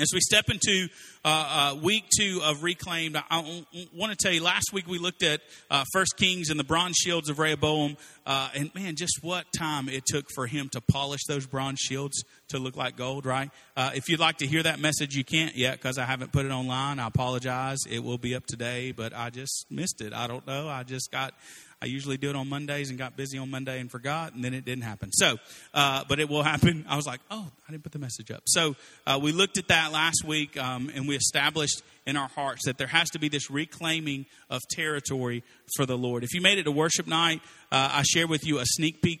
As we step into uh, uh, week two of Reclaimed, I, I, want to tell you last week we looked at uh, First Kings and the bronze shields of Rehoboam. Uh, and man, just what time it took for him to polish those bronze shields to look like gold, right? Uh, if you'd like to hear that message, you can't yet because I haven't put it online. I apologize. It will be up today, but I just missed it. I don't know. I just got I usually do it on Mondays and got busy on Monday and forgot, and then it didn't happen. So, uh, but it will happen. I was like, oh, I didn't put the message up. So uh, we looked at that last week, um, and we established in our hearts that there has to be this reclaiming of territory for the Lord. If you made it to worship night, uh, I share with you a sneak peek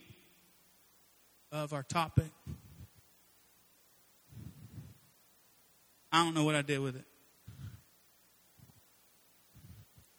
of our topic. I don't know what I did with it.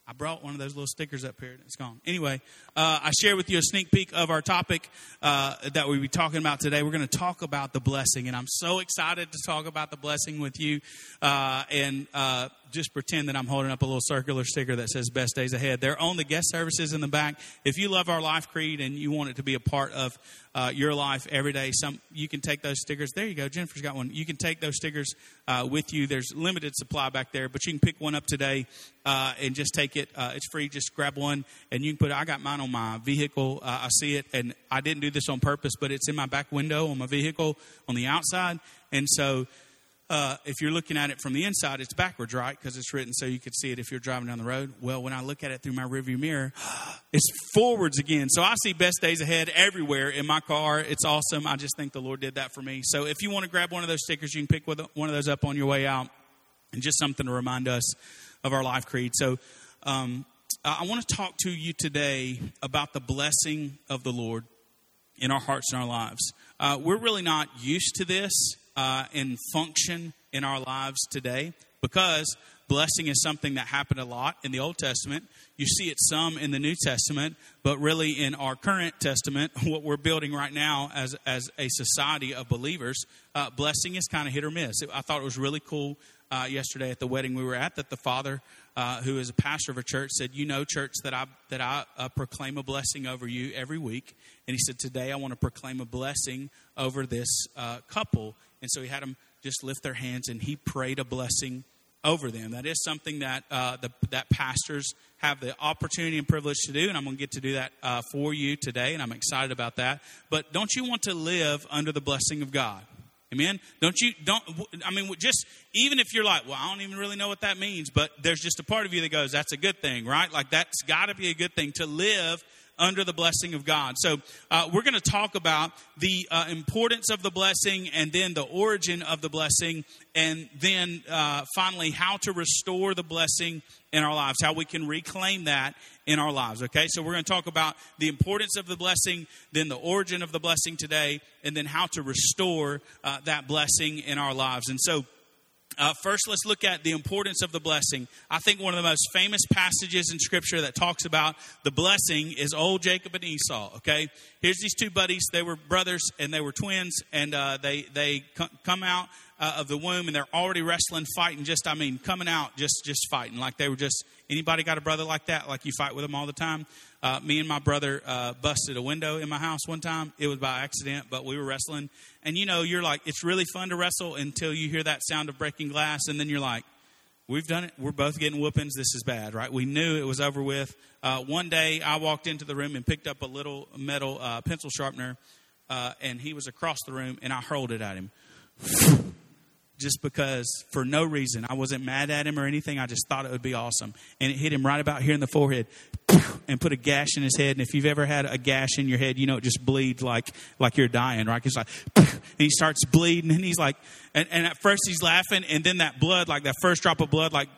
I brought one of those little stickers up here and it's gone. Anyway, uh, I share with you a sneak peek of our topic uh, that we'll be talking about today. We're going to talk about the blessing, and I'm so excited to talk about the blessing with you. Uh, and uh, just pretend that I'm holding up a little circular sticker that says best days ahead. They're on the guest services in the back. If you love our life creed and you want it to be a part of uh, your life every day, some you can take those stickers. There you go. Jennifer's got one. You can take those stickers uh, with you. There's limited supply back there, but you can pick one up today uh, and just take it. Uh, it's free. Just grab one and you can put it. I got mine on my vehicle. Uh, I see it and I didn't do this on purpose, but it's in my back window on my vehicle on the outside. And so uh, if you're looking at it from the inside, it's backwards, right? Because it's written so you could see it if you're driving down the road. Well, when I look at it through my rearview mirror, it's forwards again. So I see best days ahead everywhere in my car. It's awesome. I just think the Lord did that for me. So if you want to grab one of those stickers, you can pick one of those up on your way out, and just something to remind us of our life creed. So um, I want to talk to you today about the blessing of the Lord in our hearts and our lives. Uh, we're really not used to this uh, and function in our lives today because blessing is something that happened a lot in the Old Testament. You see it some in the New Testament, but really in our current Testament, what we're building right now as, as a society of believers, uh, blessing is kind of hit or miss. I thought it was really cool uh, yesterday at the wedding we were at that the father, uh, who is a pastor of a church, said, "You know, church, that I that I uh, proclaim a blessing over you every week." And he said, "Today I want to proclaim a blessing over this uh, couple." And so he had them just lift their hands and he prayed a blessing over them. That is something that uh, the, that pastors have the opportunity and privilege to do, and I'm going to get to do that uh, for you today, and I'm excited about that. But don't you want to live under the blessing of God? Amen. Don't you don't I mean just even if you're like, well, I don't even really know what that means, but there's just a part of you that goes, that's a good thing, right? Like that's got to be a good thing to live under the blessing of God. So, uh, we're going to talk about the uh, importance of the blessing and then the origin of the blessing, and then uh, finally, how to restore the blessing in our lives, how we can reclaim that in our lives. Okay, so we're going to talk about the importance of the blessing, then the origin of the blessing today, and then how to restore uh, that blessing in our lives. And so, uh, first, let's look at the importance of the blessing. I think one of the most famous passages in Scripture that talks about the blessing is old Jacob and Esau. Okay, here's these two buddies. They were brothers and they were twins, and uh, they they come out uh, of the womb and they're already wrestling, fighting. Just I mean, coming out, just just fighting like they were just. Anybody got a brother like that? Like you fight with them all the time? Uh, me and my brother uh, busted a window in my house one time. It was by accident, but we were wrestling. And you know, you're like, it's really fun to wrestle until you hear that sound of breaking glass, and then you're like, we've done it. We're both getting whoopings. This is bad, right? We knew it was over with. Uh, one day, I walked into the room and picked up a little metal uh, pencil sharpener, uh, and he was across the room, and I hurled it at him just because for no reason. I wasn't mad at him or anything. I just thought it would be awesome. And it hit him right about here in the forehead and put a gash in his head. And if you've ever had a gash in your head, you know it just bleeds like like you're dying, right? It's like and he starts bleeding and he's like and, and at first he's laughing and then that blood, like that first drop of blood, like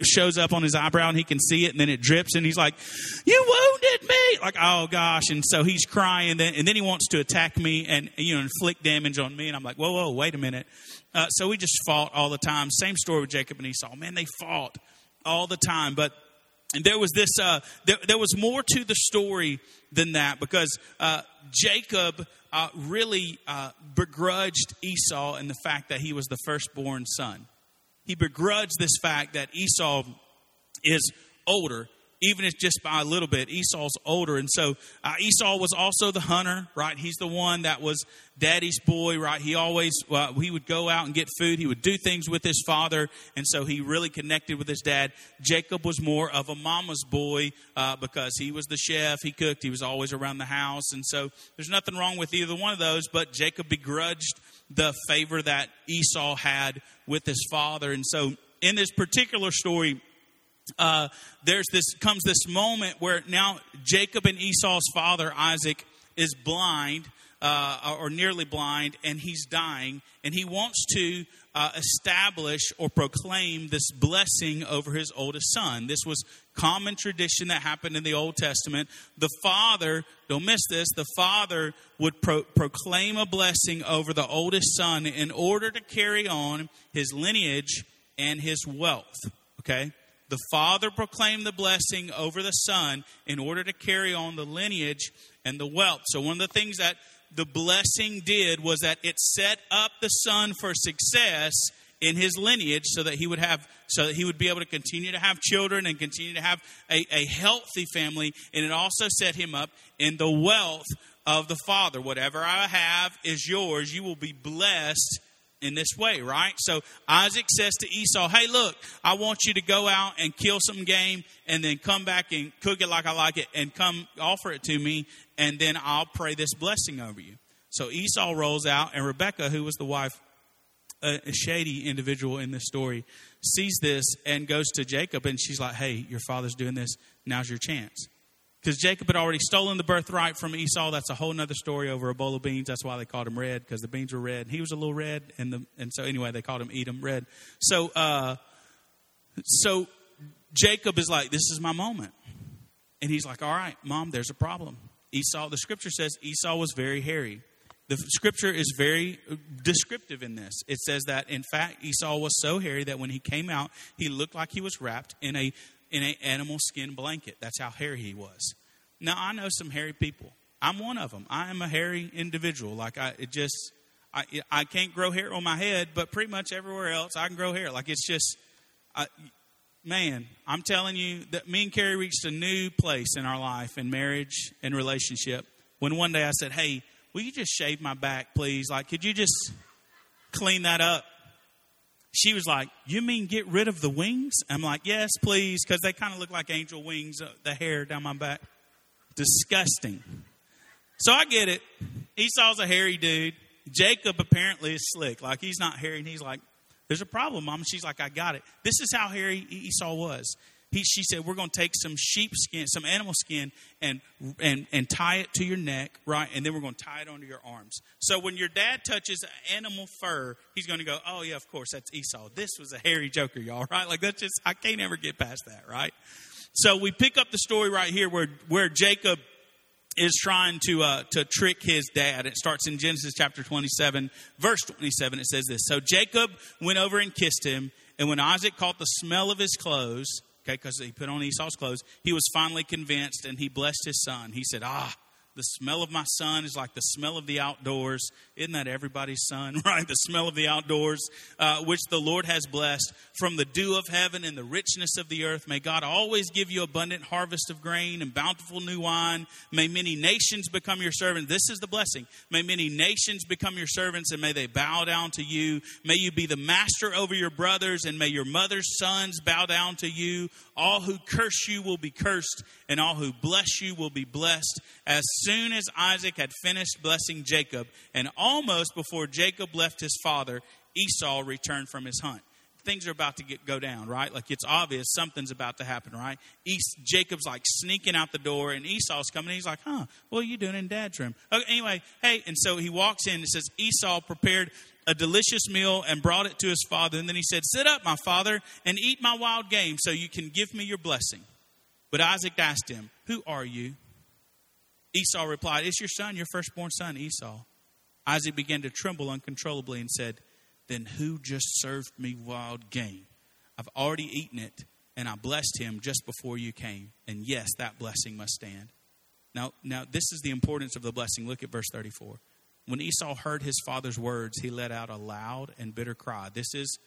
shows up on his eyebrow and he can see it and then it drips and he's like you wounded me like oh gosh and so he's crying and then, and then he wants to attack me and you know inflict damage on me and i'm like whoa whoa wait a minute uh, so we just fought all the time. Same story with Jacob and Esau. Man, they fought all the time. But and there was this, uh, there, there, was more to the story than that because uh, Jacob uh, really uh, begrudged Esau in the fact that he was the firstborn son. He begrudged this fact that Esau is older even if just by a little bit. Esau's older. And so uh, Esau was also the hunter, right? He's the one that was daddy's boy, right? He always, uh, he would go out and get food. He would do things with his father. And so he really connected with his dad. Jacob was more of a mama's boy uh, because he was the chef. He cooked. He was always around the house. And so there's nothing wrong with either one of those, but Jacob begrudged the favor that Esau had with his father. And so in this particular story, uh, there's this comes this moment where now Jacob and Esau's father Isaac is blind uh, or nearly blind, and he's dying, and he wants to uh, establish or proclaim this blessing over his oldest son. This was common tradition that happened in the Old Testament. The father, don't miss this, the father would pro- proclaim a blessing over the oldest son in order to carry on his lineage and his wealth. Okay? The father proclaimed the blessing over the son in order to carry on the lineage and the wealth. So, one of the things that the blessing did was that it set up the son for success in his lineage so that he would have so that he would be able to continue to have children and continue to have a, a healthy family. And it also set him up in the wealth of the father. Whatever i have is yours. You will be blessed in this way, right? So Isaac says to Esau, Hey, look, I want you to go out and kill some game and then come back and cook it like I like it and come offer it to me, and then I'll pray this blessing over you. So Esau rolls out, and Rebecca, who was the wife, a shady individual in this story, sees this and goes to Jacob, and she's like, Hey, your father's doing this. Now's your chance because Jacob had already stolen the birthright from Esau. That's a whole other story over a bowl of beans. That's why they called him red because the beans were red. He was a little red, and the and so anyway they called him Edom red. So uh, so Jacob is like, this is my moment, and he's like, all right, mom, there's a problem. Esau. The scripture says Esau was very hairy. The scripture is very descriptive in this. It says that, in fact, Esau was so hairy that when he came out, he looked like he was wrapped in a in an animal skin blanket. That's how hairy he was. Now, I know some hairy people. I'm one of them. I am a hairy individual. Like, I it just, I, I can't grow hair on my head, but pretty much everywhere else I can grow hair. Like, it's just, I, man, I'm telling you that me and Carrie reached a new place in our life, in marriage and relationship, when one day I said, Hey, will you just shave my back, please? Like, could you just clean that up? She was like, You mean get rid of the wings? I'm like, Yes, please, because they kind of look like angel wings, uh, the hair down my back. Disgusting. So I get it. Esau's a hairy dude. Jacob apparently is slick. Like he's not hairy, and he's like, There's a problem, mom. she's like, I got it. This is how hairy Esau was he, she said, we're going to take some sheep skin, some animal skin, and, and, and tie it to your neck, right? And then we're going to tie it onto your arms. So when your dad touches animal fur, he's going to go, oh, yeah, of course, that's Esau. This was a hairy joker, y'all, right? Like, that's just, I can't ever get past that, right? So we pick up the story right here where, where Jacob is trying to uh, to trick his dad. It starts in Genesis chapter 27, verse 27. It says this: So Jacob went over and kissed him, and when Isaac caught the smell of his clothes, okay, because he put on Esau's clothes, he was finally convinced and he blessed his son. He said, Ah, the smell of my son is like the smell of the outdoors. Isn't that everybody's son, right? The smell of the outdoors, uh, which the Lord has blessed. From the dew of heaven and the richness of the earth, may God always give you abundant harvest of grain and bountiful new wine. May many nations become your servants. This is the blessing. May many nations become your servants and may they bow down to you. May you be the master over your brothers and may your mother's sons bow down to you. All who curse you will be cursed and all who bless you will be blessed. As soon as Isaac had finished blessing Jacob, and almost before Jacob left his father, Esau returned from his hunt. Things are about to get, go down, right? Like it's obvious something's about to happen, right? East, Jacob's like sneaking out the door, and Esau's coming. he's like, "Huh? What are you doing in Dad's room?" Okay, anyway, hey, and so he walks in. and says Esau prepared a delicious meal and brought it to his father. And then he said, Sit up, my father, and eat my wild game so you can give me your blessing. But Isaac asked him, Who are you? Esau replied, It's your son, your firstborn son, Esau. Isaac began to tremble uncontrollably and said, Then who just served me wild game? I've already eaten it, and I blessed him just before you came. And yes, that blessing must stand. Now, now this is the importance of the blessing. Look at verse 34. When Esau heard his father's words, he let out a loud and bitter cry. This is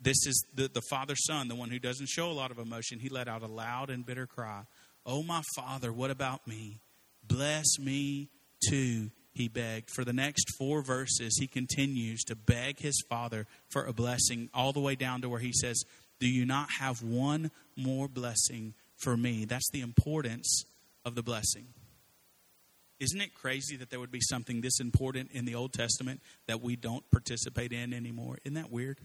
this is the, the father's son, the one who doesn't show a lot of emotion. He let out a loud and bitter cry. Oh, my father, what about me? Bless me too, he begged. For the next four verses, he continues to beg his father for a blessing, all the way down to where he says, Do you not have one more blessing for me? That's the importance of the blessing. Isn't it crazy that there would be something this important in the Old Testament that we don't participate in anymore? Isn't that weird?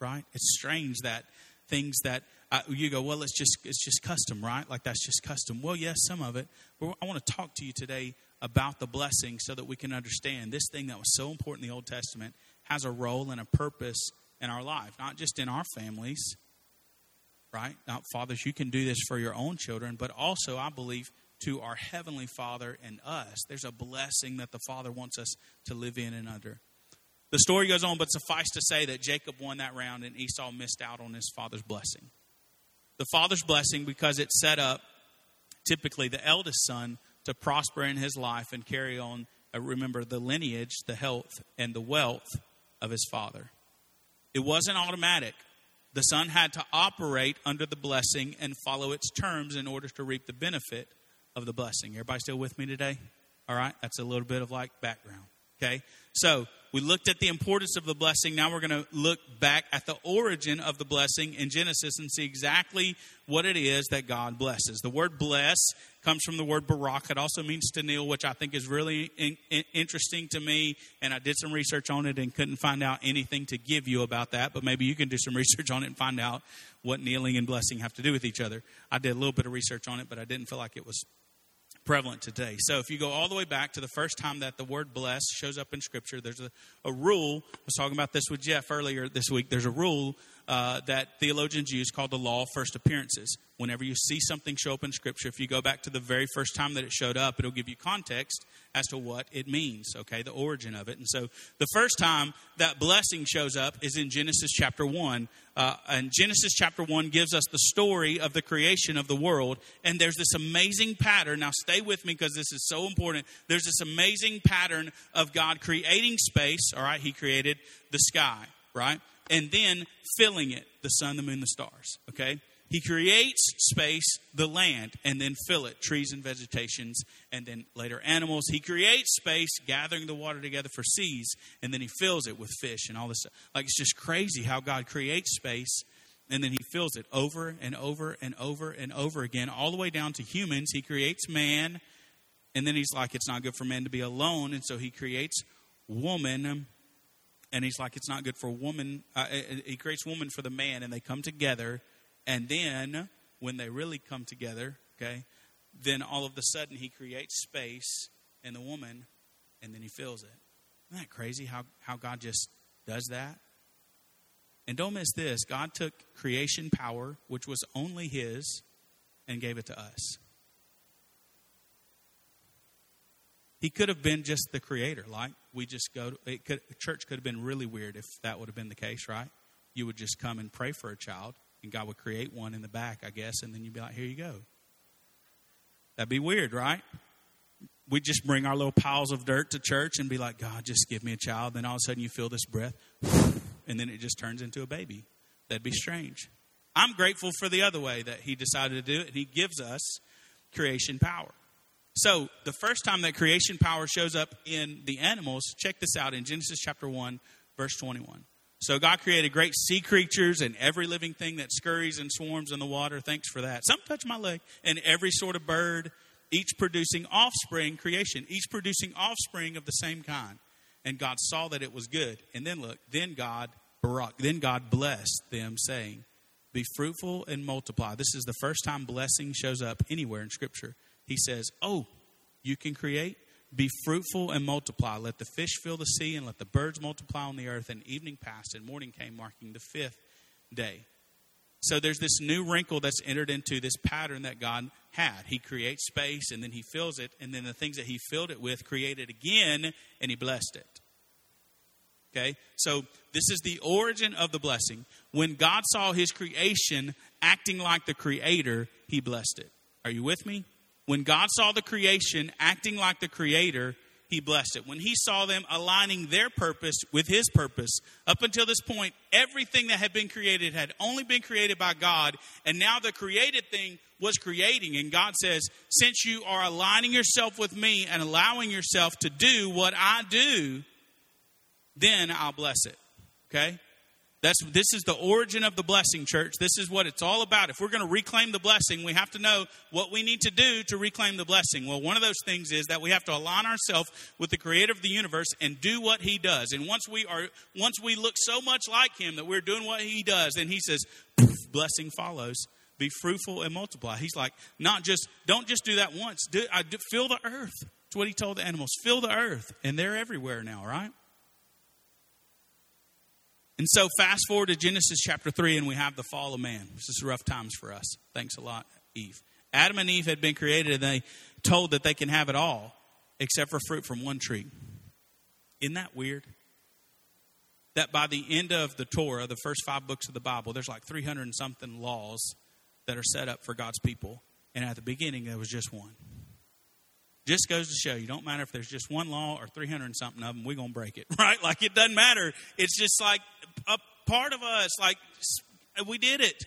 Right? It's strange that things that uh, you go, well, it's just it's just custom, right? Like that's just custom. Well, yes, some of it. But I want to talk to you today about the blessing so that we can understand this thing that was so important in the Old Testament has a role and a purpose in our life, not just in our families, right? Now, fathers, you can do this for your own children, but also, I believe, to our Heavenly Father and us. There's a blessing that the Father wants us to live in and under. The story goes on, but suffice to say that Jacob won that round and Esau missed out on his father's blessing. The father's blessing, because it set up typically the eldest son to prosper in his life and carry on, uh, remember, the lineage, the health, and the wealth of his father. It wasn't automatic. The son had to operate under the blessing and follow its terms in order to reap the benefit of the blessing. Everybody still with me today? All right, that's a little bit of like background. Okay, so we looked at the importance of the blessing. Now we're going to look back at the origin of the blessing in Genesis and see exactly what it is that God blesses. The word bless comes from the word barak. It also means to kneel, which I think is really in, in, interesting to me. And I did some research on it and couldn't find out anything to give you about that. But maybe you can do some research on it and find out what kneeling and blessing have to do with each other. I did a little bit of research on it, but I didn't feel like it was prevalent today. So if you go all the way back to the first time that the word bless shows up in Scripture, there's a, a rule. I was talking about this with Jeff earlier this week. There's a rule uh, that theologians use called the law of first appearances. Whenever you see something show up in Scripture, if you go back to the very first time that it showed up, it'll give you context as to what it means, okay, the origin of it. And so the first time that blessing shows up is in Genesis chapter 1. Uh, and Genesis chapter 1 gives us the story of the creation of the world. And there's this amazing pattern. Now, stay with me because this is so important. There's this amazing pattern of God creating space, all right? He created the sky, right? And then filling it the sun, the moon, the stars. Okay? He creates space, the land, and then fill it, trees and vegetations, and then later animals. He creates space, gathering the water together for seas, and then he fills it with fish and all this stuff. Like it's just crazy how God creates space, and then he fills it over and over and over and over again, all the way down to humans. He creates man, and then he's like, it's not good for man to be alone, and so he creates woman and he's like, it's not good for a woman. Uh, he creates woman for the man, and they come together. And then, when they really come together, okay, then all of a sudden he creates space in the woman, and then he fills it. Isn't that crazy how, how God just does that? And don't miss this God took creation power, which was only His, and gave it to us. He could have been just the creator, like we just go to it could church could have been really weird if that would have been the case, right? You would just come and pray for a child and God would create one in the back, I guess, and then you'd be like, Here you go. That'd be weird, right? We just bring our little piles of dirt to church and be like, God, just give me a child. Then all of a sudden you feel this breath, and then it just turns into a baby. That'd be strange. I'm grateful for the other way that He decided to do it, and He gives us creation power. So, the first time that creation power shows up in the animals, check this out in Genesis chapter 1, verse 21. So, God created great sea creatures and every living thing that scurries and swarms in the water. Thanks for that. Some touch my leg. And every sort of bird, each producing offspring, creation, each producing offspring of the same kind. And God saw that it was good. And then look, then God, Barak, then God blessed them, saying, Be fruitful and multiply. This is the first time blessing shows up anywhere in Scripture he says, Oh, you can create? Be fruitful and multiply. Let the fish fill the sea and let the birds multiply on the earth. And evening passed and morning came, marking the fifth day. So there's this new wrinkle that's entered into this pattern that God had. He creates space and then he fills it, and then the things that he filled it with created again and he blessed it. Okay? So this is the origin of the blessing. When God saw his creation acting like the creator, he blessed it. Are you with me? When God saw the creation acting like the creator, he blessed it. When he saw them aligning their purpose with his purpose, up until this point, everything that had been created had only been created by God, and now the created thing was creating. And God says, Since you are aligning yourself with me and allowing yourself to do what I do, then I'll bless it. Okay? That's, this is the origin of the blessing, church. This is what it's all about. If we're going to reclaim the blessing, we have to know what we need to do to reclaim the blessing. Well, one of those things is that we have to align ourselves with the creator of the universe and do what he does. And once we are, once we look so much like him that we're doing what he does, then he says, blessing follows. Be fruitful and multiply. He's like, not just, don't just do that once. Do, I, do, fill the earth. That's what he told the animals. Fill the earth. And they're everywhere now, right? And so, fast forward to Genesis chapter 3, and we have the fall of man. This is rough times for us. Thanks a lot, Eve. Adam and Eve had been created, and they told that they can have it all except for fruit from one tree. Isn't that weird? That by the end of the Torah, the first five books of the Bible, there's like 300 and something laws that are set up for God's people. And at the beginning, there was just one. Just goes to show you, don't matter if there's just one law or 300 and something of them, we're going to break it, right? Like it doesn't matter. It's just like part of us, like we did it.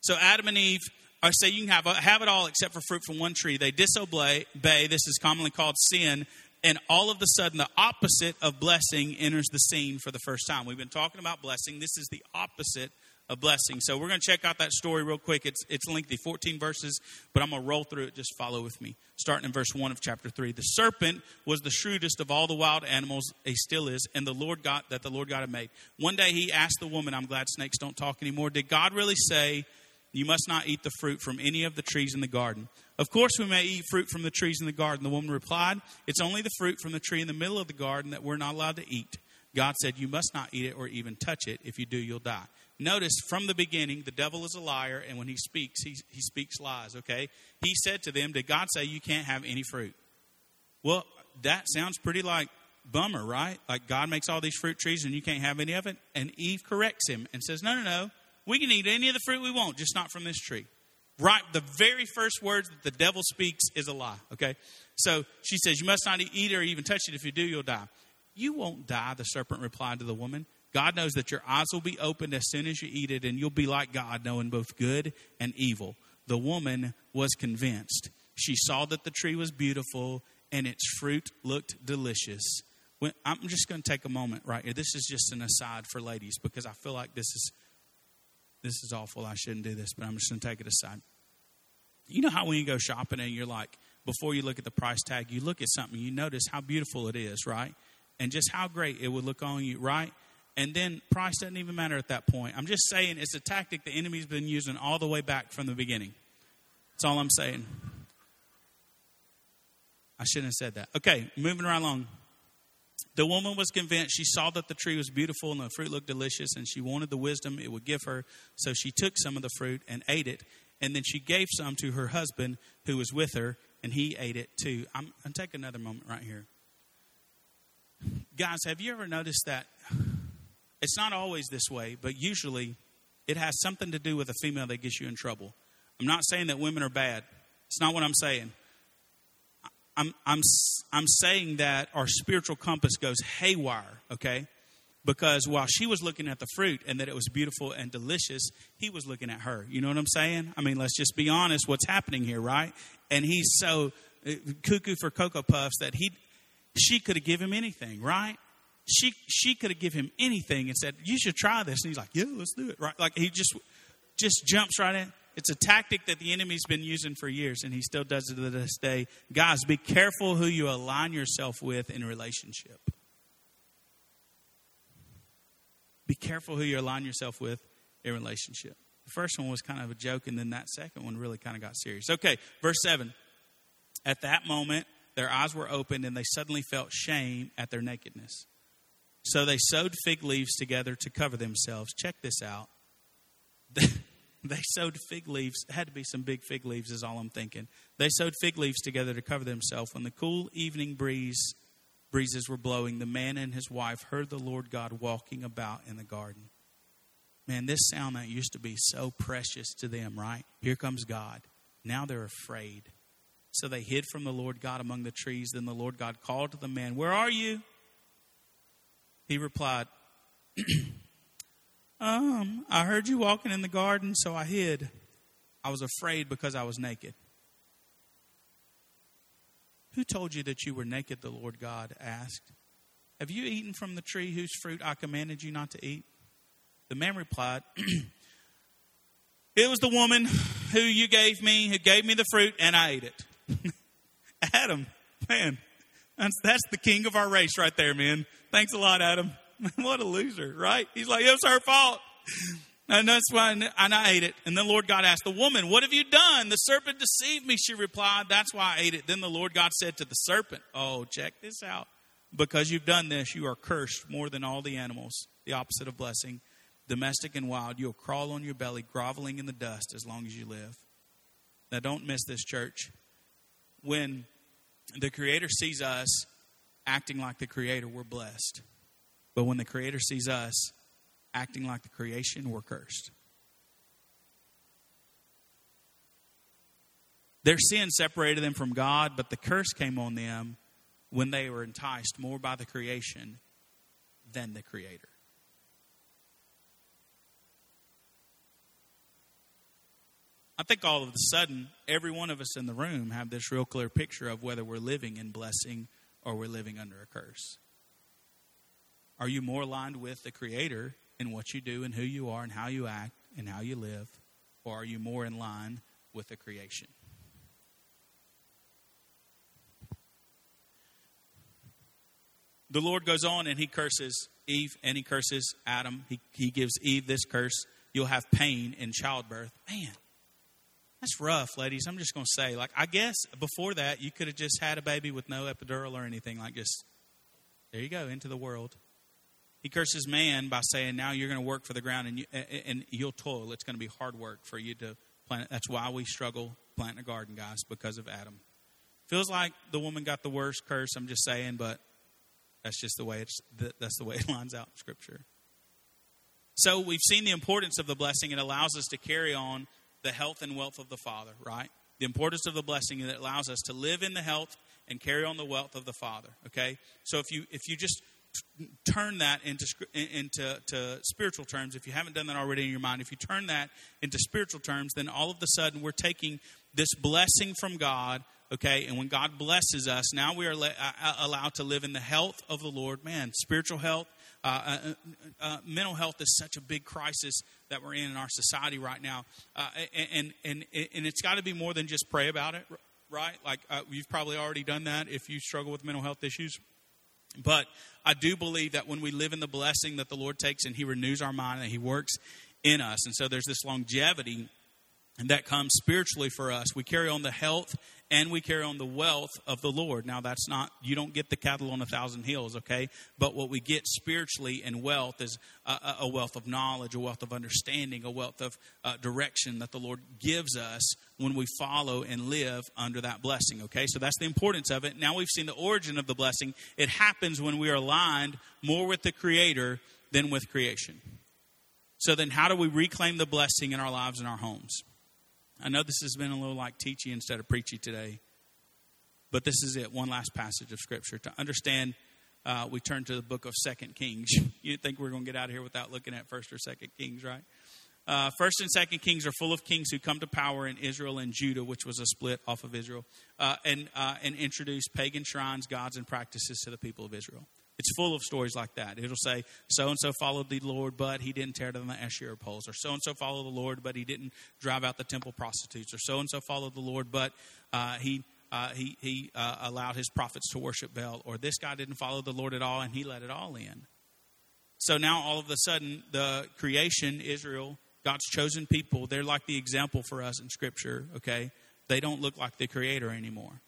So Adam and Eve I say you can have, uh, have it all except for fruit from one tree. They disobey. This is commonly called sin. And all of a sudden, the opposite of blessing enters the scene for the first time. We've been talking about blessing. This is the opposite a blessing. So we're going to check out that story real quick. It's, it's lengthy, 14 verses, but I'm going to roll through it. Just follow with me. Starting in verse 1 of chapter 3. The serpent was the shrewdest of all the wild animals, he still is, and the Lord God that the Lord God had made. One day he asked the woman, I'm glad snakes don't talk anymore, did God really say, You must not eat the fruit from any of the trees in the garden? Of course, we may eat fruit from the trees in the garden. The woman replied, It's only the fruit from the tree in the middle of the garden that we're not allowed to eat. God said, You must not eat it or even touch it. If you do, you'll die. Notice from the beginning, the devil is a liar, and when he speaks, he, he speaks lies, okay? He said to them, Did God say you can't have any fruit? Well, that sounds pretty like bummer, right? Like God makes all these fruit trees and you can't have any of it. And Eve corrects him and says, No, no, no. We can eat any of the fruit we want, just not from this tree. Right? The very first words that the devil speaks is a lie, okay? So she says, You must not eat or even touch it. If you do, you'll die. You won't die, the serpent replied to the woman. God knows that your eyes will be opened as soon as you eat it, and you'll be like God, knowing both good and evil. The woman was convinced. She saw that the tree was beautiful and its fruit looked delicious. When, I'm just going to take a moment right here. This is just an aside for ladies because I feel like this is this is awful. I shouldn't do this, but I'm just going to take it aside. You know how when you go shopping and you're like, before you look at the price tag, you look at something, you notice how beautiful it is, right? And just how great it would look on you, right? And then price doesn't even matter at that point. I'm just saying it's a tactic the enemy's been using all the way back from the beginning. That's all I'm saying. I shouldn't have said that. Okay, moving right along. The woman was convinced. She saw that the tree was beautiful and the fruit looked delicious, and she wanted the wisdom it would give her. So she took some of the fruit and ate it. And then she gave some to her husband who was with her, and he ate it too. I'm to take another moment right here. Guys, have you ever noticed that it's not always this way, but usually it has something to do with a female that gets you in trouble. I'm not saying that women are bad. It's not what I'm saying. I'm, I'm, I'm saying that our spiritual compass goes haywire, okay? Because while she was looking at the fruit and that it was beautiful and delicious, he was looking at her. You know what I'm saying? I mean, let's just be honest what's happening here, right? And he's so uh, cuckoo for Cocoa Puffs that he, she could have given him anything, right? She she could have given him anything and said, "You should try this," and he's like, "Yeah, let's do it." Right? Like he just just jumps right in. It's a tactic that the enemy's been using for years, and he still does it to this day. Guys, be careful who you align yourself with in relationship. Be careful who you align yourself with in relationship. The first one was kind of a joke, and then that second one really kind of got serious. Okay, verse 7. At that moment, their eyes were opened, and they suddenly felt shame at their nakedness. So they sewed fig leaves together to cover themselves. Check this out. they sewed fig leaves. It had to be some big fig leaves, is all I'm thinking. They sewed fig leaves together to cover themselves. When the cool evening breeze breezes were blowing, the man and his wife heard the Lord God walking about in the garden. Man, this sound that used to be so precious to them, right? Here comes God. Now they're afraid. So they hid from the Lord God among the trees. Then the Lord God called to the man, Where are you? He replied, Um, I heard you walking in the garden, so I hid. I was afraid because I was naked. Who told you that you were naked? The Lord God asked. Have you eaten from the tree whose fruit I commanded you not to eat? The man replied, It was the woman who you gave me, who gave me the fruit, and I ate it. Adam, man, that's, that's the king of our race right there, man. Thanks a lot, Adam. what a loser, right? He's like, it was her fault. And that's why, and I ate it. And then Lord God asked the woman, What have you done? The serpent deceived me, she replied. That's why I ate it. Then the Lord God said to the serpent, Oh, check this out. Because you've done this, you are cursed more than all the animals, the opposite of blessing, domestic and wild. You'll crawl on your belly, groveling in the dust as long as you live. Now, don't miss this, church. When the Creator sees us acting like the Creator, we're blessed. But when the Creator sees us acting like the creation, we're cursed. Their sin separated them from God, but the curse came on them when they were enticed more by the creation than the Creator. I think all of a sudden, every one of us in the room have this real clear picture of whether we're living in blessing or we're living under a curse. Are you more aligned with the Creator in what you do and who you are and how you act and how you live? Or are you more in line with the creation? The Lord goes on and he curses Eve and he curses Adam. He, he gives Eve this curse you'll have pain in childbirth. Man, that's rough, ladies. I'm just going to say, like, I guess before that, you could have just had a baby with no epidural or anything. Like, just there you go into the world. He curses man by saying, "Now you're going to work for the ground, and you, and you'll toil. It's going to be hard work for you to plant." That's why we struggle planting a garden, guys, because of Adam. Feels like the woman got the worst curse. I'm just saying, but that's just the way it's. That's the way it lines out in Scripture. So we've seen the importance of the blessing. It allows us to carry on the health and wealth of the Father, right? The importance of the blessing that allows us to live in the health and carry on the wealth of the Father. Okay, so if you if you just turn that into into to spiritual terms, if you haven't done that already in your mind, if you turn that into spiritual terms, then all of a sudden we're taking this blessing from God. Okay, and when God blesses us, now we are allowed to live in the health of the Lord. Man, spiritual health, uh, uh, uh, uh mental health is such a big crisis that we're in in our society right now, and and and it's got to be more than just pray about it, right? Like you've probably already done that if you struggle with mental health issues. But I do believe that when we live in the blessing that the Lord takes and He renews our mind and He works in us, and so there's this longevity that comes spiritually for us. We carry on the health and we carry on the wealth of the Lord. Now, that's not, you don't get the cattle on a thousand hills, okay? But what we get spiritually in wealth is a, a wealth of knowledge, a wealth of understanding, a wealth of uh, direction that the Lord gives us when we follow and live under that blessing, okay? So that's the importance of it. Now we've seen the origin of the blessing. It happens when we are aligned more with the Creator than with creation. So then, how do we reclaim the blessing in our lives and our homes? I know this has been a little like teachy instead of preachy today, but this is it. One last passage of Scripture. To understand, uh, we turn to the book of Second Kings. You'd think we're going to get out of here without looking at First or Second Kings, right? Uh, First and Second Kings are full of kings who come to power in Israel and Judah, which was a split off of Israel, uh, and uh, and introduce pagan shrines, gods, and practices to the people of Israel. It's full of stories like that. It'll say, so and so followed the Lord, but he didn't tear down the Asherah poles. Or so and so followed the Lord, but he didn't drive out the temple prostitutes. Or so and so followed the Lord, but uh, he. Uh, he he uh, allowed his prophets to worship Baal, or this guy didn't follow the Lord at all, and he let it all in. So now, all of a sudden, the creation, Israel, God's chosen people, they're like the example for us in Scripture. Okay, they don't look like the Creator anymore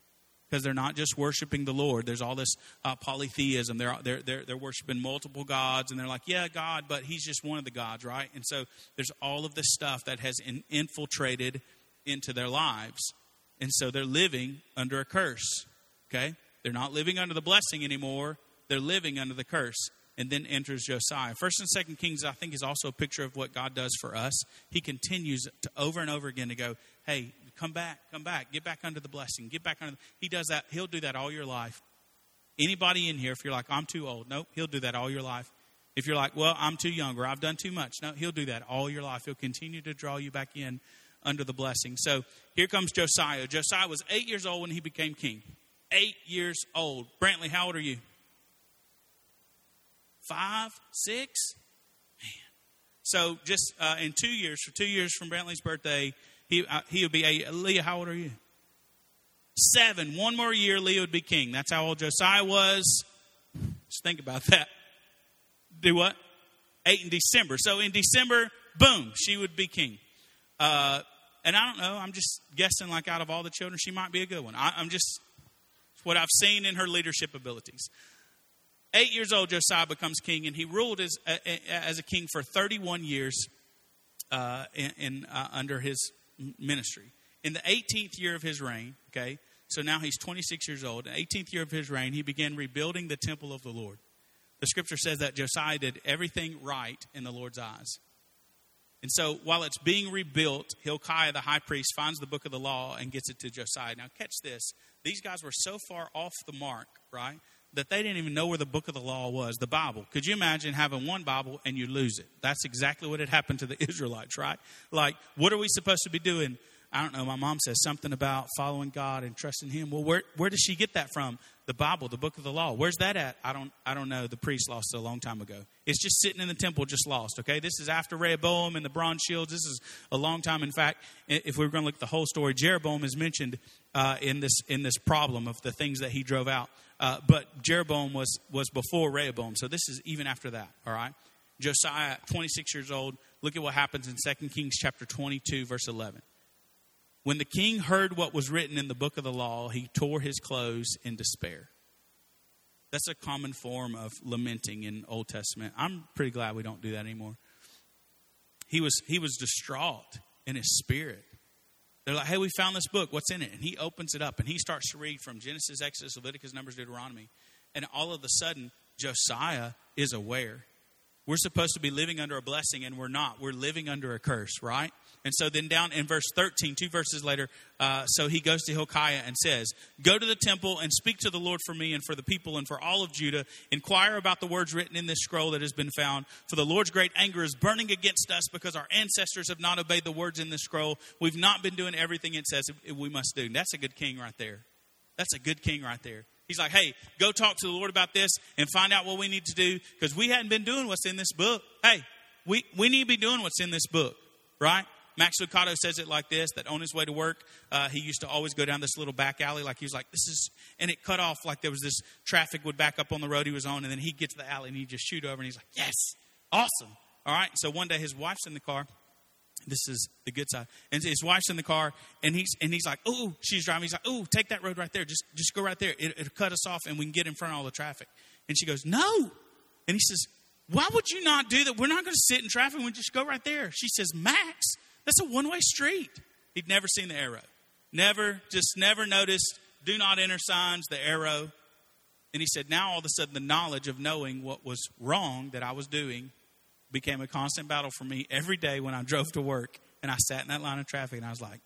because they're not just worshiping the Lord. There's all this uh, polytheism. They're, they're, they're, they're worshiping multiple gods, and they're like, yeah, God, but He's just one of the gods, right? And so there's all of this stuff that has in, infiltrated into their lives. And so they're living under a curse, okay? They're not living under the blessing anymore, they're living under the curse. And then enters Josiah. First and Second Kings, I think, is also a picture of what God does for us. He continues to over and over again to go, hey, come back, come back, get back under the blessing, get back under. The, he does that. He'll do that all your life. Anybody in here, if you're like, I'm too old, nope, he'll do that all your life. If you're like, well, I'm too young or I've done too much, no, he'll do that all your life. He'll continue to draw you back in under the blessing. So here comes Josiah. Josiah was eight years old when he became king. Eight years old. Brantley, how old are you? Five, six? Man. So just uh, in two years, for two years from Brantley's birthday, he, uh, he would be eight. Leah, how old are you? Seven. One more year, Leah would be king. That's how old Josiah was. Just think about that. Do what? Eight in December. So in December, boom, she would be king. Uh, and I don't know, I'm just guessing, like out of all the children, she might be a good one. I, I'm just, what I've seen in her leadership abilities. Eight years old, Josiah becomes king, and he ruled as, as a king for 31 years uh, in, in uh, under his ministry. In the 18th year of his reign, okay, so now he's 26 years old. In the 18th year of his reign, he began rebuilding the temple of the Lord. The scripture says that Josiah did everything right in the Lord's eyes. And so while it's being rebuilt, Hilkiah, the high priest, finds the book of the law and gets it to Josiah. Now, catch this. These guys were so far off the mark, right, that they didn't even know where the book of the law was, the Bible. Could you imagine having one Bible and you lose it? That's exactly what had happened to the Israelites, right? Like, what are we supposed to be doing? I don't know. My mom says something about following God and trusting Him. Well, where, where does she get that from? the Bible, the book of the law. Where's that at? I don't I don't know. The priest lost it a long time ago. It's just sitting in the temple, just lost. Okay, this is after Rehoboam and the bronze shields. This is a long time. In fact, if we were going to look at the whole story, Jeroboam is mentioned uh, in this in this problem of the things that he drove out. Uh, but Jeroboam was was before Rehoboam, so this is even after that. All right, Josiah, 26 years old. Look at what happens in 2 Kings chapter 22, verse 11. When the king heard what was written in the book of the law, he tore his clothes in despair. That's a common form of lamenting in Old Testament. I'm pretty glad we don't do that anymore. He was he was distraught in his spirit. They're like, "Hey, we found this book. What's in it?" And he opens it up and he starts to read from Genesis, Exodus, Leviticus, Numbers, Deuteronomy. And all of a sudden, Josiah is aware. We're supposed to be living under a blessing and we're not. We're living under a curse, right? And so then down in verse 13, two verses later, uh, so he goes to Hilkiah and says, Go to the temple and speak to the Lord for me and for the people and for all of Judah. Inquire about the words written in this scroll that has been found. For the Lord's great anger is burning against us because our ancestors have not obeyed the words in this scroll. We've not been doing everything it says we must do. That's a good king right there. That's a good king right there. He's like, hey, go talk to the Lord about this and find out what we need to do because we hadn't been doing what's in this book. Hey, we, we need to be doing what's in this book, right? Max Lucado says it like this that on his way to work, uh, he used to always go down this little back alley. Like he was like, this is, and it cut off like there was this traffic would back up on the road he was on, and then he'd get to the alley and he'd just shoot over, and he's like, yes, awesome. All right. So one day his wife's in the car. This is the good side. And his wife's in the car, and he's and he's like, "Oh, she's driving." He's like, "Oh, take that road right there. Just just go right there. It, it'll cut us off, and we can get in front of all the traffic." And she goes, "No." And he says, "Why would you not do that? We're not going to sit in traffic. We just go right there." She says, "Max, that's a one way street. He'd never seen the arrow. Never, just never noticed do not enter signs, the arrow. And he said, now all of a sudden, the knowledge of knowing what was wrong that I was doing became a constant battle for me every day when I drove to work. And I sat in that line of traffic and I was like,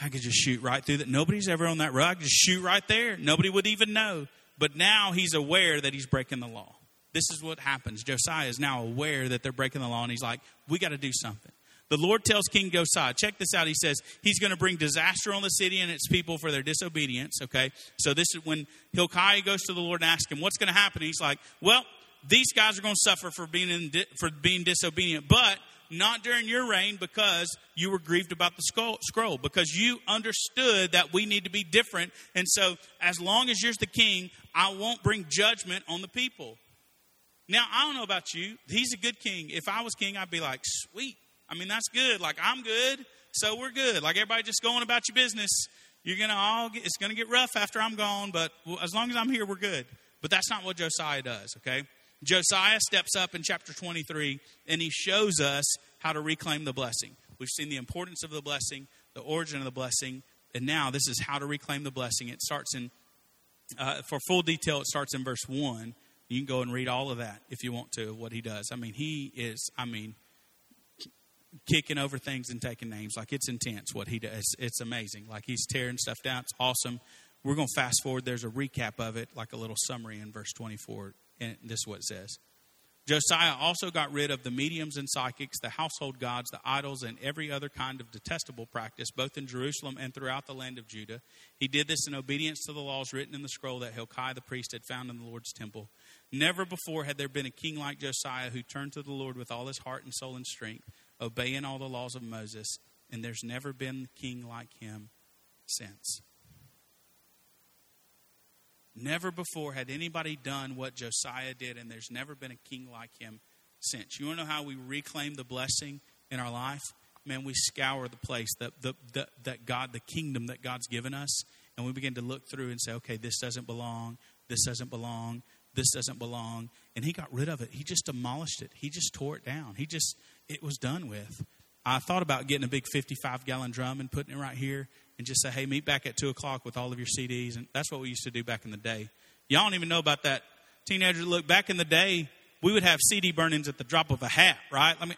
I could just shoot right through that. Nobody's ever on that road. I could just shoot right there. Nobody would even know. But now he's aware that he's breaking the law. This is what happens. Josiah is now aware that they're breaking the law, and he's like, we got to do something. The Lord tells King Josiah, check this out. He says he's going to bring disaster on the city and its people for their disobedience. Okay. So this is when Hilkiah goes to the Lord and asks him, what's going to happen? he's like, well, these guys are going to suffer for being, in, for being disobedient, but not during your reign because you were grieved about the scroll, because you understood that we need to be different. And so, as long as you're the king, I won't bring judgment on the people. Now, I don't know about you. He's a good king. If I was king, I'd be like, sweet, I mean, that's good. Like, I'm good, so we're good. Like, everybody just going about your business. You're going to all get, it's going to get rough after I'm gone, but as long as I'm here, we're good. But that's not what Josiah does, okay? Josiah steps up in chapter 23 and he shows us how to reclaim the blessing. We've seen the importance of the blessing, the origin of the blessing, and now this is how to reclaim the blessing. It starts in, uh, for full detail, it starts in verse 1. You can go and read all of that if you want to, what he does. I mean, he is, I mean, kicking over things and taking names. Like it's intense what he does. It's amazing. Like he's tearing stuff down. It's awesome. We're going to fast forward. There's a recap of it, like a little summary in verse 24. And this is what it says. Josiah also got rid of the mediums and psychics, the household gods, the idols, and every other kind of detestable practice, both in Jerusalem and throughout the land of Judah. He did this in obedience to the laws written in the scroll that Hilkiah the priest had found in the Lord's temple. Never before had there been a king like Josiah who turned to the Lord with all his heart and soul and strength, obeying all the laws of Moses, and there's never been a king like him since. Never before had anybody done what Josiah did, and there's never been a king like him since. You want to know how we reclaim the blessing in our life? Man, we scour the place that, the, the, that God, the kingdom that God's given us, and we begin to look through and say, okay, this doesn't belong, this doesn't belong, this doesn't belong. And he got rid of it. He just demolished it. He just tore it down. He just, it was done with. I thought about getting a big 55 gallon drum and putting it right here and just say, hey, meet back at 2 o'clock with all of your CDs. And that's what we used to do back in the day. Y'all don't even know about that. Teenagers, look, back in the day, we would have CD burnings at the drop of a hat, right? I mean,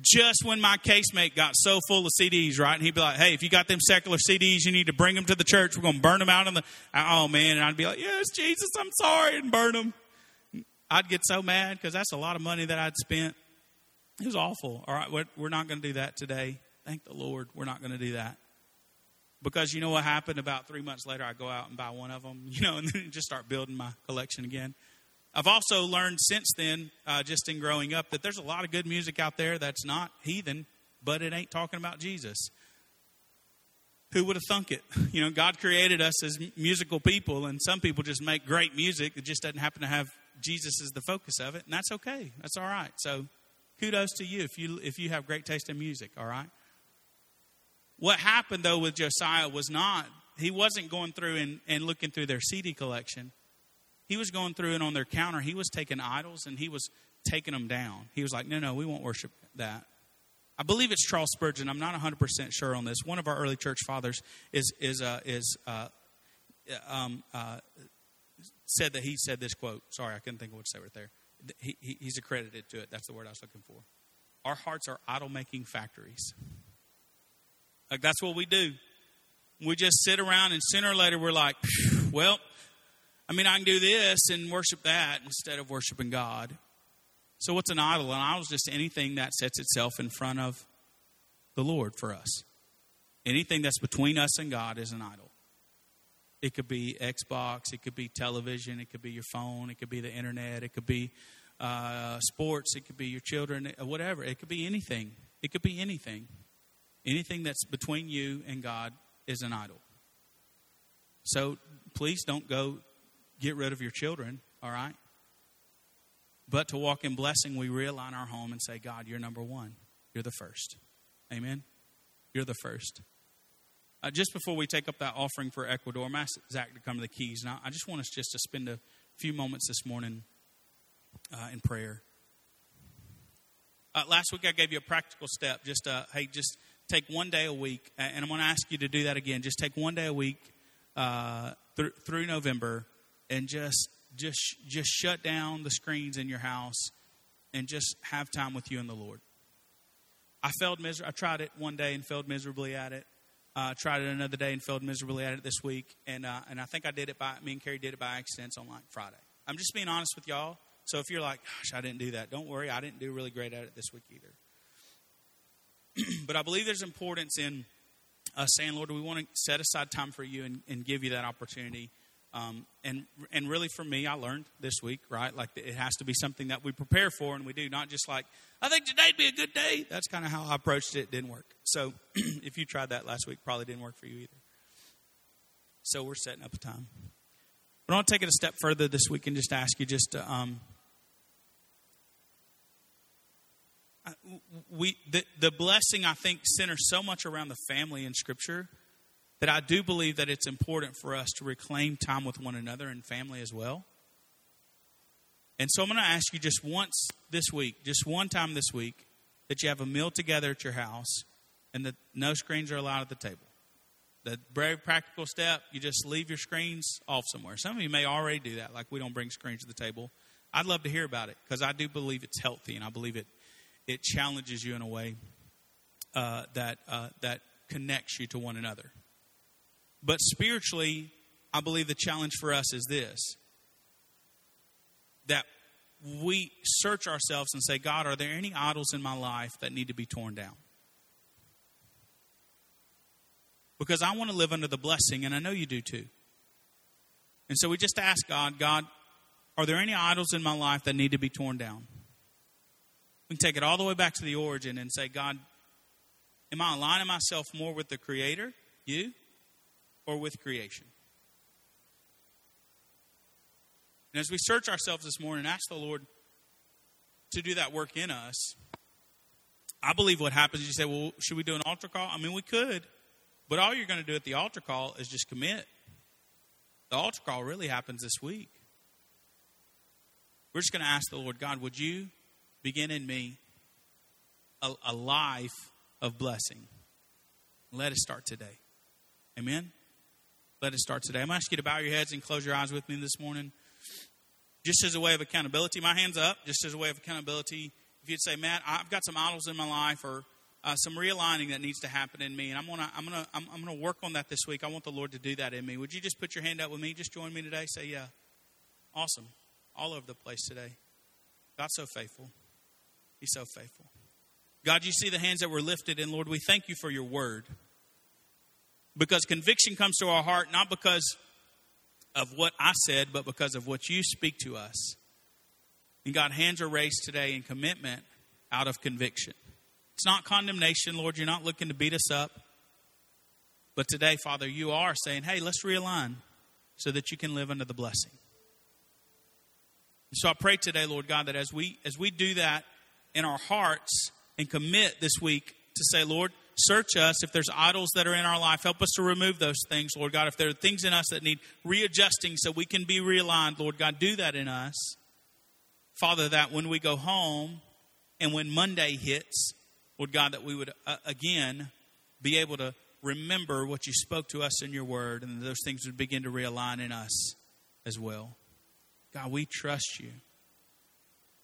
just when my casemate got so full of CDs, right? And he'd be like, hey, if you got them secular CDs, you need to bring them to the church. We're going to burn them out in the, oh man. And I'd be like, yes, Jesus, I'm sorry, and burn them. I'd get so mad because that's a lot of money that I'd spent. It was awful. All right, we're not going to do that today. Thank the Lord, we're not going to do that. Because you know what happened about three months later? I go out and buy one of them, you know, and then just start building my collection again. I've also learned since then, uh, just in growing up, that there's a lot of good music out there that's not heathen, but it ain't talking about Jesus. Who would have thunk it? You know, God created us as musical people, and some people just make great music that just doesn't happen to have Jesus as the focus of it, and that's okay. That's all right. So, kudos to you if you if you have great taste in music. All right. What happened though with Josiah was not he wasn't going through and, and looking through their CD collection. He was going through and on their counter, he was taking idols and he was taking them down. He was like, no, no, we won't worship that. I believe it's Charles Spurgeon. I'm not 100% sure on this. One of our early church fathers is, is, uh, is uh, um, uh, said that he said this quote. Sorry, I couldn't think of what to say right there. He, he, he's accredited to it. That's the word I was looking for. Our hearts are idol making factories. Like that's what we do. We just sit around and sooner or later we're like, well, I mean, I can do this and worship that instead of worshiping God. So, what's an idol? An idol is just anything that sets itself in front of the Lord for us. Anything that's between us and God is an idol. It could be Xbox, it could be television, it could be your phone, it could be the internet, it could be uh, sports, it could be your children, uh, whatever. It could be anything. It could be anything. Anything that's between you and God is an idol. So please don't go get rid of your children, all right? But to walk in blessing, we realign our home and say, God, you're number one. You're the first. Amen? You're the first. Uh, just before we take up that offering for Ecuador, I'm asking Zach to come to the keys. Now, I just want us just to spend a few moments this morning uh, in prayer. Uh, last week, I gave you a practical step. Just, uh, hey, just take one day a week, and I'm going to ask you to do that again. Just take one day a week uh, th- through November and just just just shut down the screens in your house and just have time with you and the Lord. I failed miser- I tried it one day and failed miserably at it. Uh, tried it another day and failed miserably at it this week, and uh, and I think I did it by me and Carrie did it by accident on like Friday. I'm just being honest with y'all. So if you're like, gosh, I didn't do that, don't worry, I didn't do really great at it this week either. but I believe there's importance in uh, saying, Lord, we want to set aside time for you and, and give you that opportunity um, and and really for me, I learned this week, right? Like it has to be something that we prepare for, and we do not just like I think today'd be a good day. That's kind of how I approached it. it didn't work. So if you tried that last week, probably didn't work for you either. So we're setting up a time. But I want to take it a step further this week and just ask you just to, um, we the, the blessing I think centers so much around the family in Scripture that I do believe that it's important for us to reclaim time with one another and family as well. And so I'm going to ask you just once this week, just one time this week, that you have a meal together at your house and that no screens are allowed at the table. The very practical step, you just leave your screens off somewhere. Some of you may already do that, like we don't bring screens to the table. I'd love to hear about it because I do believe it's healthy and I believe it it challenges you in a way uh, that uh, that connects you to one another. But spiritually, I believe the challenge for us is this: that we search ourselves and say, God, are there any idols in my life that need to be torn down? Because I want to live under the blessing, and I know you do too. And so we just ask God, God, are there any idols in my life that need to be torn down? We can take it all the way back to the origin and say, God, am I aligning myself more with the Creator, you, or with creation? And as we search ourselves this morning, and ask the Lord to do that work in us. I believe what happens is you say, well, should we do an altar call? I mean, we could, but all you're going to do at the altar call is just commit. The altar call really happens this week. We're just going to ask the Lord, God, would you begin in me a, a life of blessing? Let it start today. Amen? Let it start today. I'm going to ask you to bow your heads and close your eyes with me this morning just as a way of accountability, my hand's up, just as a way of accountability. If you'd say, Matt, I've got some idols in my life or uh, some realigning that needs to happen in me, and I'm gonna, I'm gonna, I'm, I'm gonna work on that this week. I want the Lord to do that in me. Would you just put your hand up with me? Just join me today. Say, yeah, awesome, all over the place today. God's so faithful. He's so faithful. God, you see the hands that were lifted, and Lord, we thank you for your word. Because conviction comes to our heart not because of what I said, but because of what you speak to us. And God, hands are raised today in commitment out of conviction. It's not condemnation, Lord. You're not looking to beat us up. But today, Father, you are saying, hey, let's realign so that you can live under the blessing. And so I pray today, Lord God, that as we as we do that in our hearts and commit this week to say, Lord, Search us. If there's idols that are in our life, help us to remove those things, Lord God. If there are things in us that need readjusting so we can be realigned, Lord God, do that in us. Father, that when we go home and when Monday hits, Lord God, that we would uh, again be able to remember what you spoke to us in your word and those things would begin to realign in us as well. God, we trust you.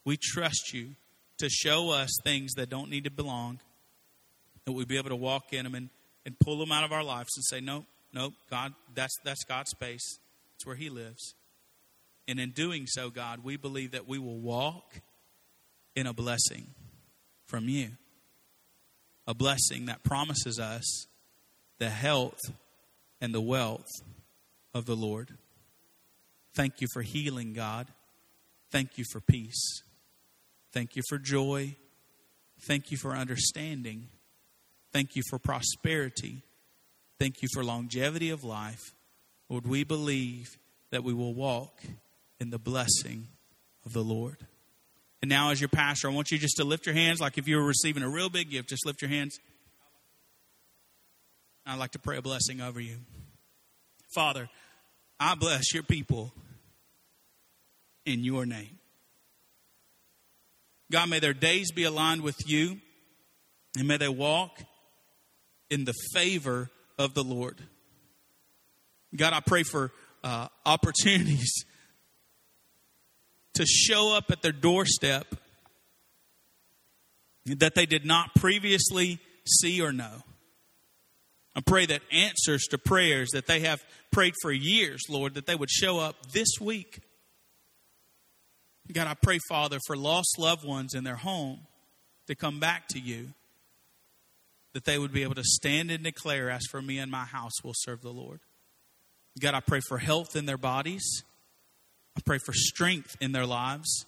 We trust you to show us things that don't need to belong that we'd be able to walk in them and, and pull them out of our lives and say, nope, nope, God, that's, that's God's space. It's where He lives. And in doing so, God, we believe that we will walk in a blessing from you. A blessing that promises us the health and the wealth of the Lord. Thank you for healing, God. Thank you for peace. Thank you for joy. Thank you for understanding. Thank you for prosperity. Thank you for longevity of life. Lord, we believe that we will walk in the blessing of the Lord. And now, as your pastor, I want you just to lift your hands like if you were receiving a real big gift. Just lift your hands. I'd like to pray a blessing over you. Father, I bless your people in your name. God, may their days be aligned with you, and may they walk in the favor of the Lord. God, I pray for uh, opportunities to show up at their doorstep that they did not previously see or know. I pray that answers to prayers that they have prayed for years, Lord, that they would show up this week. God, I pray, Father, for lost loved ones in their home to come back to you that they would be able to stand and declare, As for me and my house, will serve the Lord. God, I pray for health in their bodies. I pray for strength in their lives.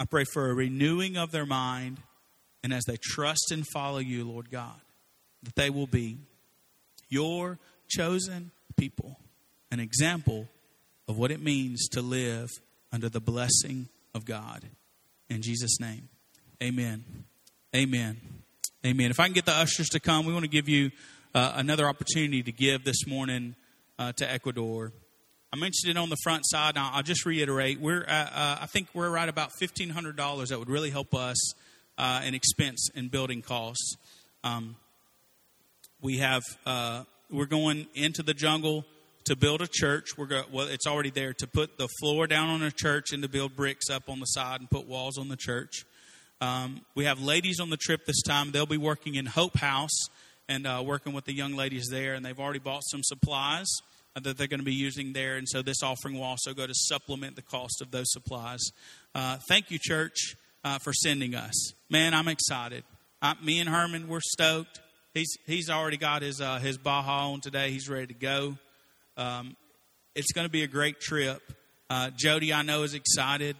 I pray for a renewing of their mind. And as they trust and follow you, Lord God, that they will be your chosen people, an example of what it means to live under the blessing of God. In Jesus' name, amen. Amen. Amen. If I can get the ushers to come, we want to give you uh, another opportunity to give this morning uh, to Ecuador. I mentioned it on the front side. Now, I'll just reiterate. We're, at, uh, I think we're right about fifteen hundred dollars. That would really help us uh, in expense and building costs. Um, we have uh, we're going into the jungle to build a church. We're go, well, it's already there to put the floor down on a church and to build bricks up on the side and put walls on the church. Um, we have ladies on the trip this time. They'll be working in Hope House and uh, working with the young ladies there, and they've already bought some supplies that they're going to be using there. And so this offering will also go to supplement the cost of those supplies. Uh, thank you, church, uh, for sending us. Man, I'm excited. I, me and Herman, we're stoked. He's he's already got his uh, his Baja on today. He's ready to go. Um, it's going to be a great trip. Uh, Jody, I know, is excited.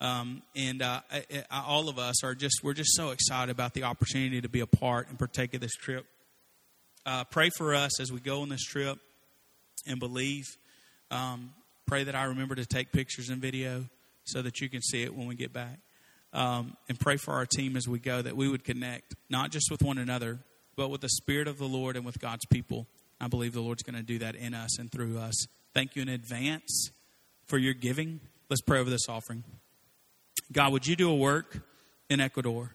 Um, and uh, I, I, all of us are just we're just so excited about the opportunity to be a part and partake of this trip. Uh, pray for us as we go on this trip and believe. Um, pray that I remember to take pictures and video so that you can see it when we get back. Um, and pray for our team as we go that we would connect not just with one another, but with the Spirit of the Lord and with God's people. I believe the Lord's going to do that in us and through us. Thank you in advance for your giving. Let's pray over this offering. God, would you do a work in Ecuador?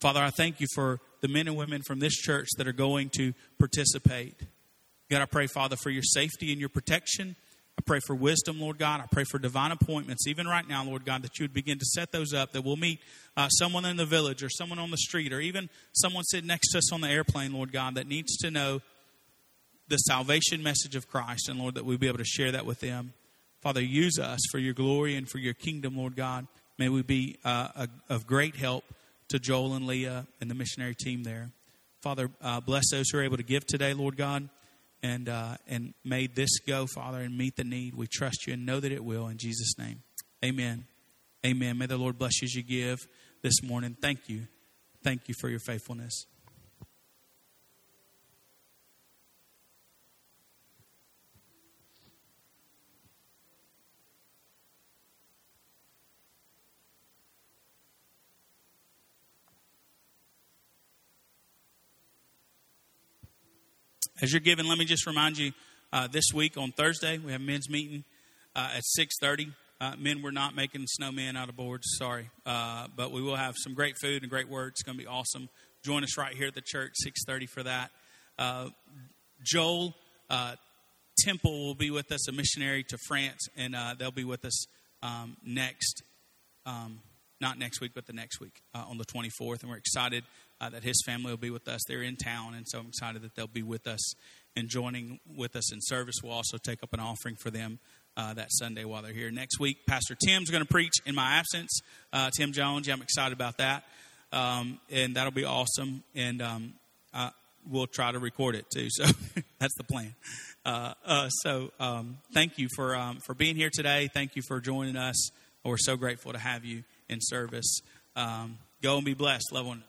Father, I thank you for the men and women from this church that are going to participate. God, I pray, Father, for your safety and your protection. I pray for wisdom, Lord God. I pray for divine appointments, even right now, Lord God, that you would begin to set those up, that we'll meet uh, someone in the village or someone on the street or even someone sitting next to us on the airplane, Lord God, that needs to know the salvation message of Christ. And Lord, that we'll be able to share that with them. Father, use us for your glory and for your kingdom, Lord God. May we be uh, a, of great help to Joel and Leah and the missionary team there. Father, uh, bless those who are able to give today, Lord God, and uh, and may this go, Father, and meet the need. We trust you and know that it will. In Jesus' name, Amen. Amen. May the Lord bless you as you give this morning. Thank you. Thank you for your faithfulness. As you're giving, let me just remind you uh, this week on Thursday we have men's meeting uh, at 6:30. Uh, men, we're not making snowmen out of boards. Sorry, uh, but we will have some great food and great words. It's going to be awesome. Join us right here at the church 6:30 for that. Uh, Joel uh, Temple will be with us, a missionary to France, and they'll be with us um, next. Um, not next week, but the next week on the 24th. And we're excited uh, that his family will be with us. They're in town, and so I'm excited that they'll be with us and joining with us in service. We'll also take up an offering for them uh, that Sunday while they're here. Next week, Pastor Tim's going to preach in my absence. Uh, Tim Jones, yeah, I'm excited about that, um, and that'll be awesome. And um, I, we'll try to record it too. So that's the plan. Uh, uh, so um, thank you for um, for being here today. Thank you for joining us. We're so grateful to have you in service. Um, go and be blessed. Love one.